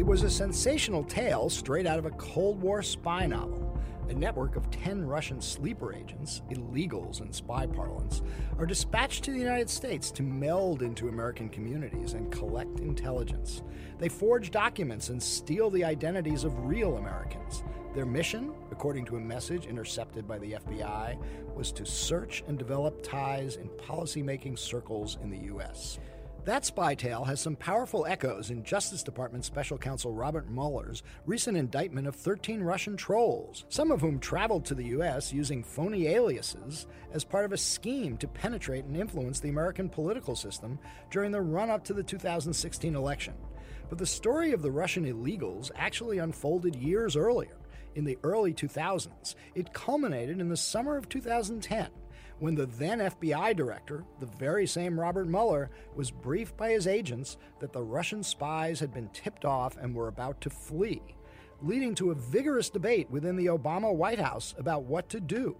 It was a sensational tale straight out of a Cold War spy novel. A network of 10 Russian sleeper agents, illegals in spy parlance, are dispatched to the United States to meld into American communities and collect intelligence. They forge documents and steal the identities of real Americans. Their mission, according to a message intercepted by the FBI, was to search and develop ties in policymaking circles in the U.S. That spy tale has some powerful echoes in Justice Department Special Counsel Robert Mueller's recent indictment of 13 Russian trolls, some of whom traveled to the U.S. using phony aliases as part of a scheme to penetrate and influence the American political system during the run up to the 2016 election. But the story of the Russian illegals actually unfolded years earlier, in the early 2000s. It culminated in the summer of 2010 when the then FBI director, the very same Robert Mueller, was briefed by his agents that the Russian spies had been tipped off and were about to flee, leading to a vigorous debate within the Obama White House about what to do.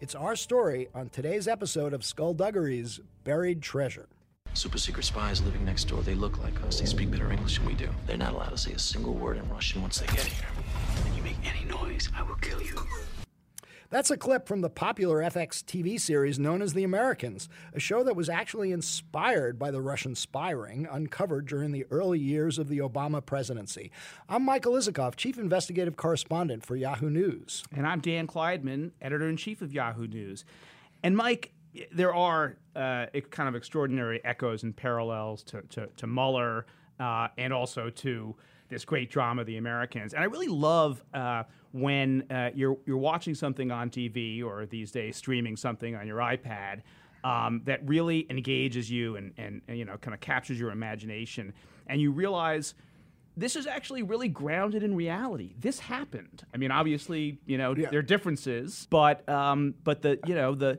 It's our story on today's episode of Skullduggery's Buried Treasure. Super secret spies living next door. They look like us. They speak better English than we do. They're not allowed to say a single word in Russian once they get here. If you make any noise, I will kill you. That's a clip from the popular FX TV series known as The Americans, a show that was actually inspired by the Russian spy ring uncovered during the early years of the Obama presidency. I'm Michael Isikoff, Chief Investigative Correspondent for Yahoo News. And I'm Dan Klaidman, Editor in Chief of Yahoo News. And Mike, there are uh, kind of extraordinary echoes and parallels to, to, to Mueller uh, and also to this great drama, The Americans. And I really love uh, when uh, you're you're watching something on TV or these days streaming something on your iPad um, that really engages you and, and, and you know kind of captures your imagination, and you realize this is actually really grounded in reality. This happened. I mean, obviously, you know, Yeah. there are differences, but um, but the you know the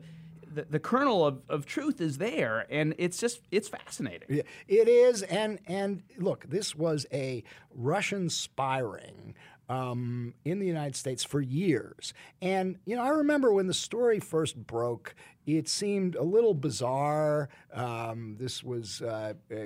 the, the kernel of, of truth is there, and it's just it's fascinating. Yeah, It is, and and look, this was a Russian spying um, in the United States for years, and you know I remember when the story first broke, it seemed a little bizarre. Um, this was uh, uh,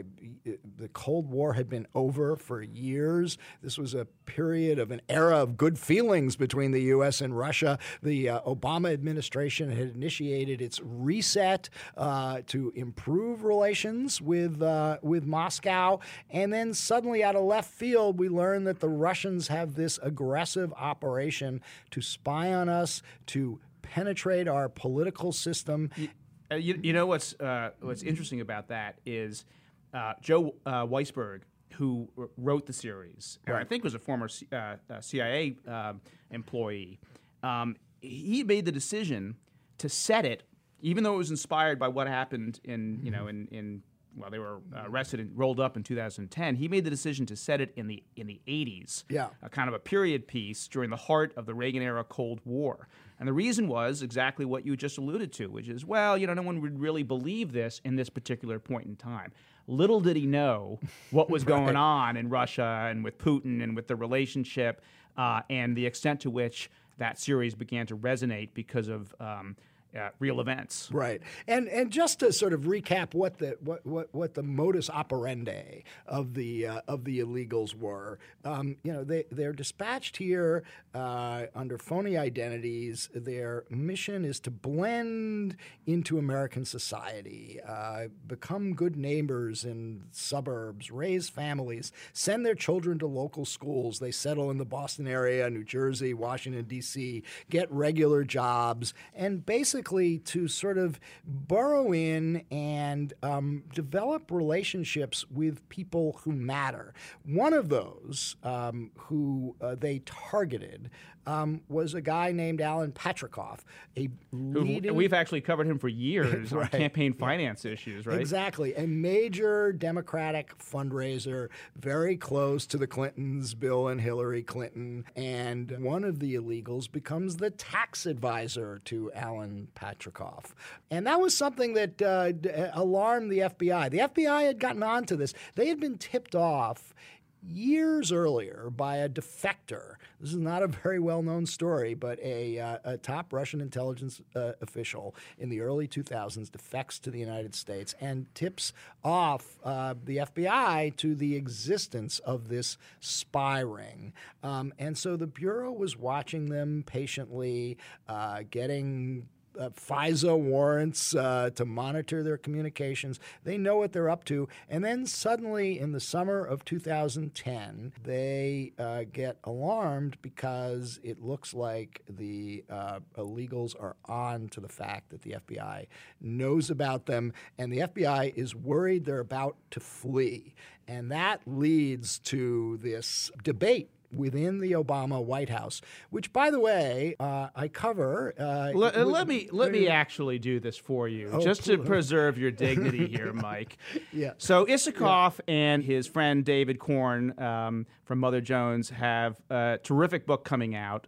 the Cold War had been over for years. This was a period of an era of good feelings between the U.S. and Russia. The uh, Obama administration had initiated its reset uh, to improve relations with uh, with Moscow, and then suddenly, out of left field, we learn that the Russians have this aggressive operation to spy on us, to penetrate our political system. Uh, you, you know what's uh, what's interesting about that is uh, Joe uh, Weisberg, who wrote the series, or I think was a former C- uh, uh, CIA um, employee. Um, he made the decision to set it, even though it was inspired by what happened in you know in in well they were uh, arrested and rolled up in 2010. He made the decision to set it in the in the 80s Yeah. a kind of a period piece during the heart of the Reagan era Cold War. And the reason was exactly what you just alluded to, which is, well, you know, no one would really believe this in this particular point in time. Little did he know what was going on in Russia and with Putin and with the relationship uh, and the extent to which that series began to resonate because of um, uh, real events. Right, and and just to sort of recap what the what what, what the modus operandi of the uh, of the illegals were, um, you know, they they're dispatched here uh, under phony identities. Their mission is to blend into American society, uh, become good neighbors in suburbs, raise families, send their children to local schools. They settle in the Boston area, New Jersey, Washington D.C., get regular jobs, and basically to sort of burrow in and um, develop relationships with people who matter. One of those um, who uh, they targeted um, was a guy named Alan Patricof, a leading. We've actually covered him for years on campaign finance issues, right? Exactly. A major Democratic fundraiser, very close to the Clintons, Bill and Hillary Clinton. And one of the illegals becomes the tax advisor to Alan Patricof. And that was something that uh, alarmed the FBI. The FBI had gotten onto this, they had been tipped off years earlier by a defector. This is not a very well known story, but a, uh, a top Russian intelligence uh, official in the early 2000s defects to the United States and tips off uh, the FBI to the existence of this spy ring. Um, and so the Bureau was watching them patiently, uh, getting uh, FISA warrants uh, to monitor their communications. They know what they're up to. And then suddenly, in the summer of 2010, they uh, get alarmed because it looks like the uh, illegals are on to the fact that the FBI knows about them, and the FBI is worried they're about to flee. And that leads to this debate within the Obama White House, which, by the way, uh, I cover. Uh, let, uh, let, me let me actually do this for you, oh, just to preserve your dignity here, Mike. yeah. So Isikoff yeah. and his friend David Corn um, from Mother Jones have a terrific book coming out.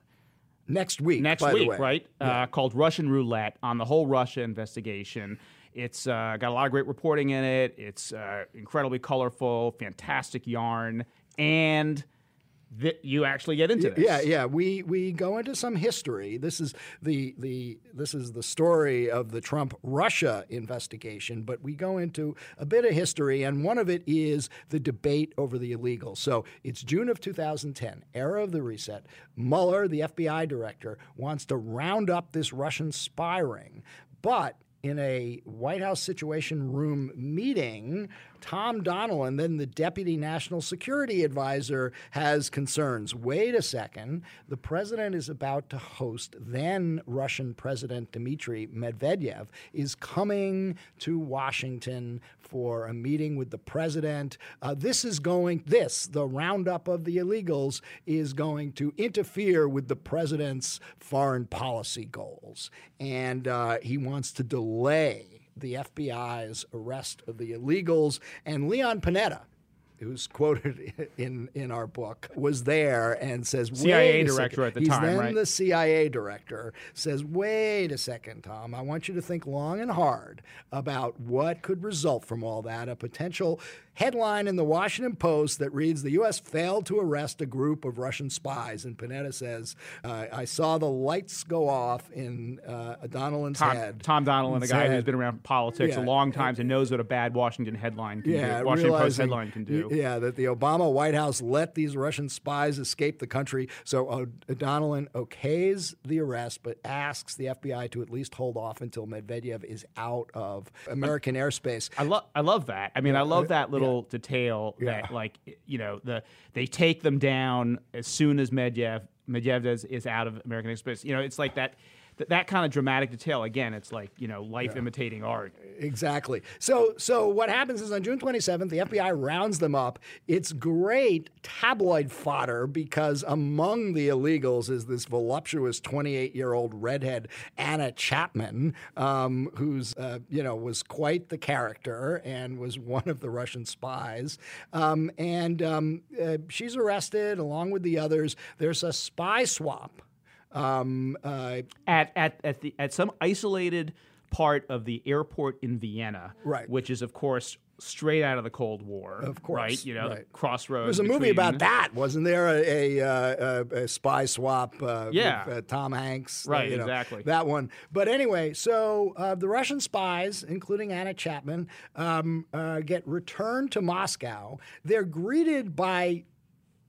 Next week, next week, right? Yeah. Uh, called Russian Roulette on the whole Russia investigation. It's uh, got a lot of great reporting in it. It's uh, incredibly colorful, fantastic yarn, and that you actually get into this. Yeah, yeah. We we go into some history. This is the the this is the story of the Trump Russia investigation, but we go into a bit of history, and one of it is the debate over the illegal. So it's June of 2010, era of the reset. Mueller, the FBI director, wants to round up this Russian spy ring, but in a White House Situation Room meeting, Tom Donilon, then the deputy national security advisor, has concerns. Wait a second. The president is about to host then Russian President Dmitry Medvedev is coming to Washington for a meeting with the president. Uh, this is going, this, the roundup of the illegals, is going to interfere with the president's foreign policy goals. And uh, he wants to delay the FBI's arrest of the illegals. And Leon Panetta, who's quoted in in our book, was there and says, CIA director at the He's time, then right? the CIA director says, "Wait a second, Tom. I want you to think long and hard about what could result from all that. A potential headline in the Washington Post that reads, The U.S. failed to arrest a group of Russian spies. And Panetta says, uh, I saw the lights go off in uh, Donilon's Tom, head. Tom Donilon, a guy who's been around politics yeah, a long time and knows what a bad Washington headline can yeah, do. Washington Post headline can do. Yeah, that the Obama White House let these Russian spies escape the country. So uh, Donilon okays the arrest, but asks the FBI to at least hold off until Medvedev is out of American airspace. I love I love that. I mean, I love that little little yeah. detail yeah. that like you know the they take them down as soon as Medvedev Medvedev is, is out of American Express. You know, it's like that that, that kind of dramatic detail again it's like you know life yeah. imitating art. Exactly. So so what happens is on june 27th the fbi rounds them up. It's great tabloid fodder because among the illegals is this voluptuous 28 year old redhead anna chapman um, who's uh, you know was quite the character and was one of the russian spies. Um, and um, uh, she's arrested along with the others. There's a spy swap um, uh, at at at the at some isolated part of the airport in Vienna, right? Which is, of course, straight out of the Cold War, of course, right? You know, right. crossroads. There's a between... movie about that, wasn't there? A, a, a, a spy swap, uh, yeah, with, uh, Tom Hanks, right? You know, exactly that one. But anyway, so uh, the Russian spies, including Anna Chapman, um, uh, get returned to Moscow. They're greeted by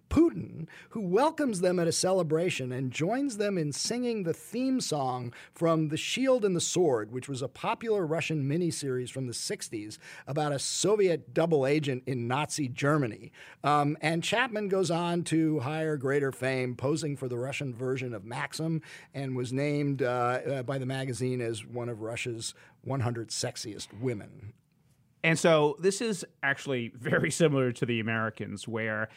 Putin, who welcomes them at a celebration and joins them in singing the theme song from The Shield and the Sword, which was a popular Russian miniseries from the 60s about a Soviet double agent in Nazi Germany. Um, and Chapman goes on to higher, greater fame, posing for the Russian version of Maxim, and was named uh, uh, by the magazine as one of Russia's 100 sexiest women. And so this is actually very similar to the Americans, where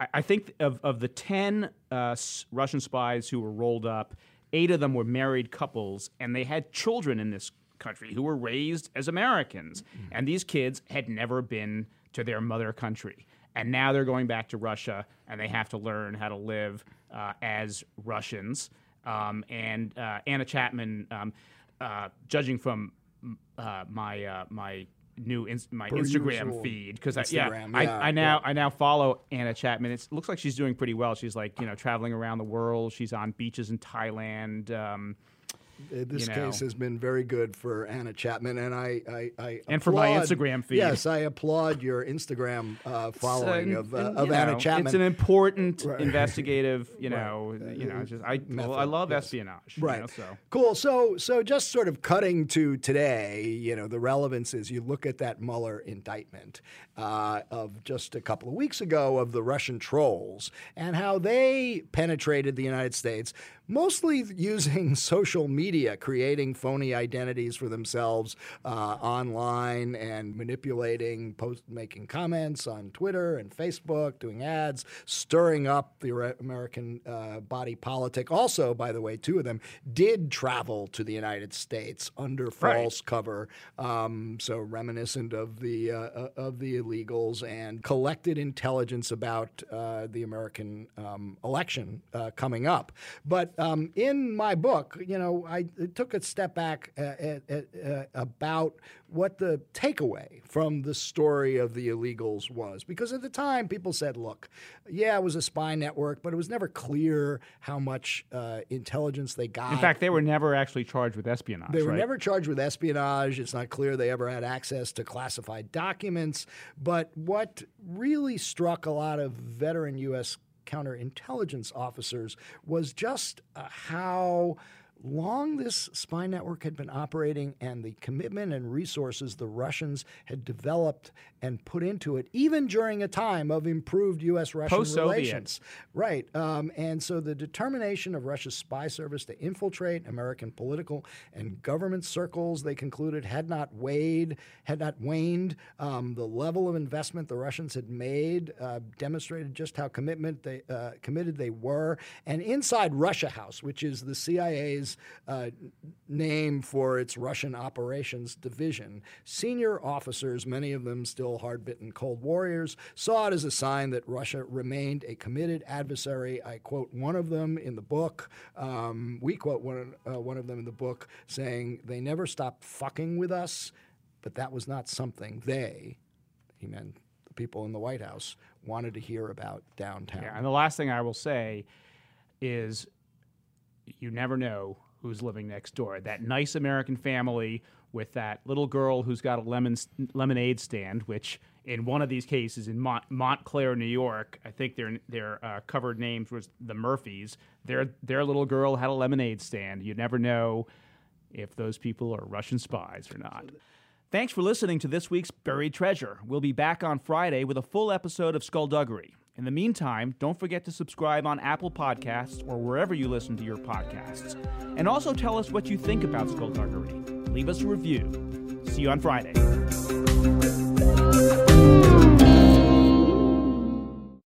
I think of, of the 10 uh, Russian spies who were rolled up, eight of them were married couples, and they had children in this country who were raised as Americans. Mm-hmm. And these kids had never been to their mother country. And now they're going back to Russia, and they have to learn how to live uh, as Russians. Um, and uh, Anna Chapman, um, uh, judging from uh, my uh, my new ins- my Per Instagram usual. feed because I, yeah, Instagram, I, I now yeah. I now follow Anna Chapman. It looks like she's doing pretty well. She's like you know traveling around the world. She's on beaches in Thailand. Um, This you case has been very good for Anna Chapman, and I, I, I And for my Instagram feed. Yes, I applaud your Instagram uh, following of, uh, of you Anna Chapman. It's an important Right. investigative, you know, you know. Just I, well, I love yes. espionage, you Right. know, so Cool. So, so just sort of cutting to today, you know, the relevance is you look at that Mueller indictment uh, of just a couple of weeks ago of the Russian trolls and how they penetrated the United States, mostly using social media, creating phony identities for themselves uh, online and manipulating, post, making comments on Twitter and Facebook, doing ads, stirring up the American uh, body politic. Also, by the way, two of them did travel to the United States under Right. false cover, um, so reminiscent of the uh, uh, of the illegals and collected intelligence about uh, the American um, election uh, coming up. But um, in my book, you know, I took a step back uh, at, at, uh, about what the takeaway from the story of the illegals was, because at the time people said, "Look, yeah, it was a spy network, but it was never clear how much uh, intelligence they got." in fact, they were never actually charged with espionage. They were right? never charged with espionage. It's not clear they ever had access to classified documents. But what really struck a lot of veteran U.S. counterintelligence officers was just uh, how long this spy network had been operating and the commitment and resources the Russians had developed and put into it, even during a time of improved U.S. Russian relations. Right. Um, and so the determination of Russia's spy service to infiltrate American political and government circles, they concluded, had not weighed, had not waned. Um, the level of investment the Russians had made uh, demonstrated just how commitment they, uh, committed they were. And inside Russia House, which is the CIA's uh, name for its Russian operations division, senior officers, many of them still hard bitten Cold Warriors, saw it as a sign that Russia remained a committed adversary. I quote one of them in the book. Um, we quote one, uh, one of them in the book saying, They never stopped fucking with us, but that was not something they, he meant the people in the White House, wanted to hear about downtown. Yeah, and the last thing I will say is you never know who's living next door. That nice American family with that little girl who's got a lemon lemonade stand, which in one of these cases in Mont- Montclair, New York, I think their their uh, covered names was the Murphys. Their their little girl had a lemonade stand. You never know if those people are Russian spies or not. Thanks for listening to this week's Buried Treasure. We'll be back on Friday with a full episode of Skullduggery. In the meantime, don't forget to subscribe on Apple Podcasts or wherever you listen to your podcasts. And also tell us what you think about Skullduggery. Leave us a review. See you on Friday.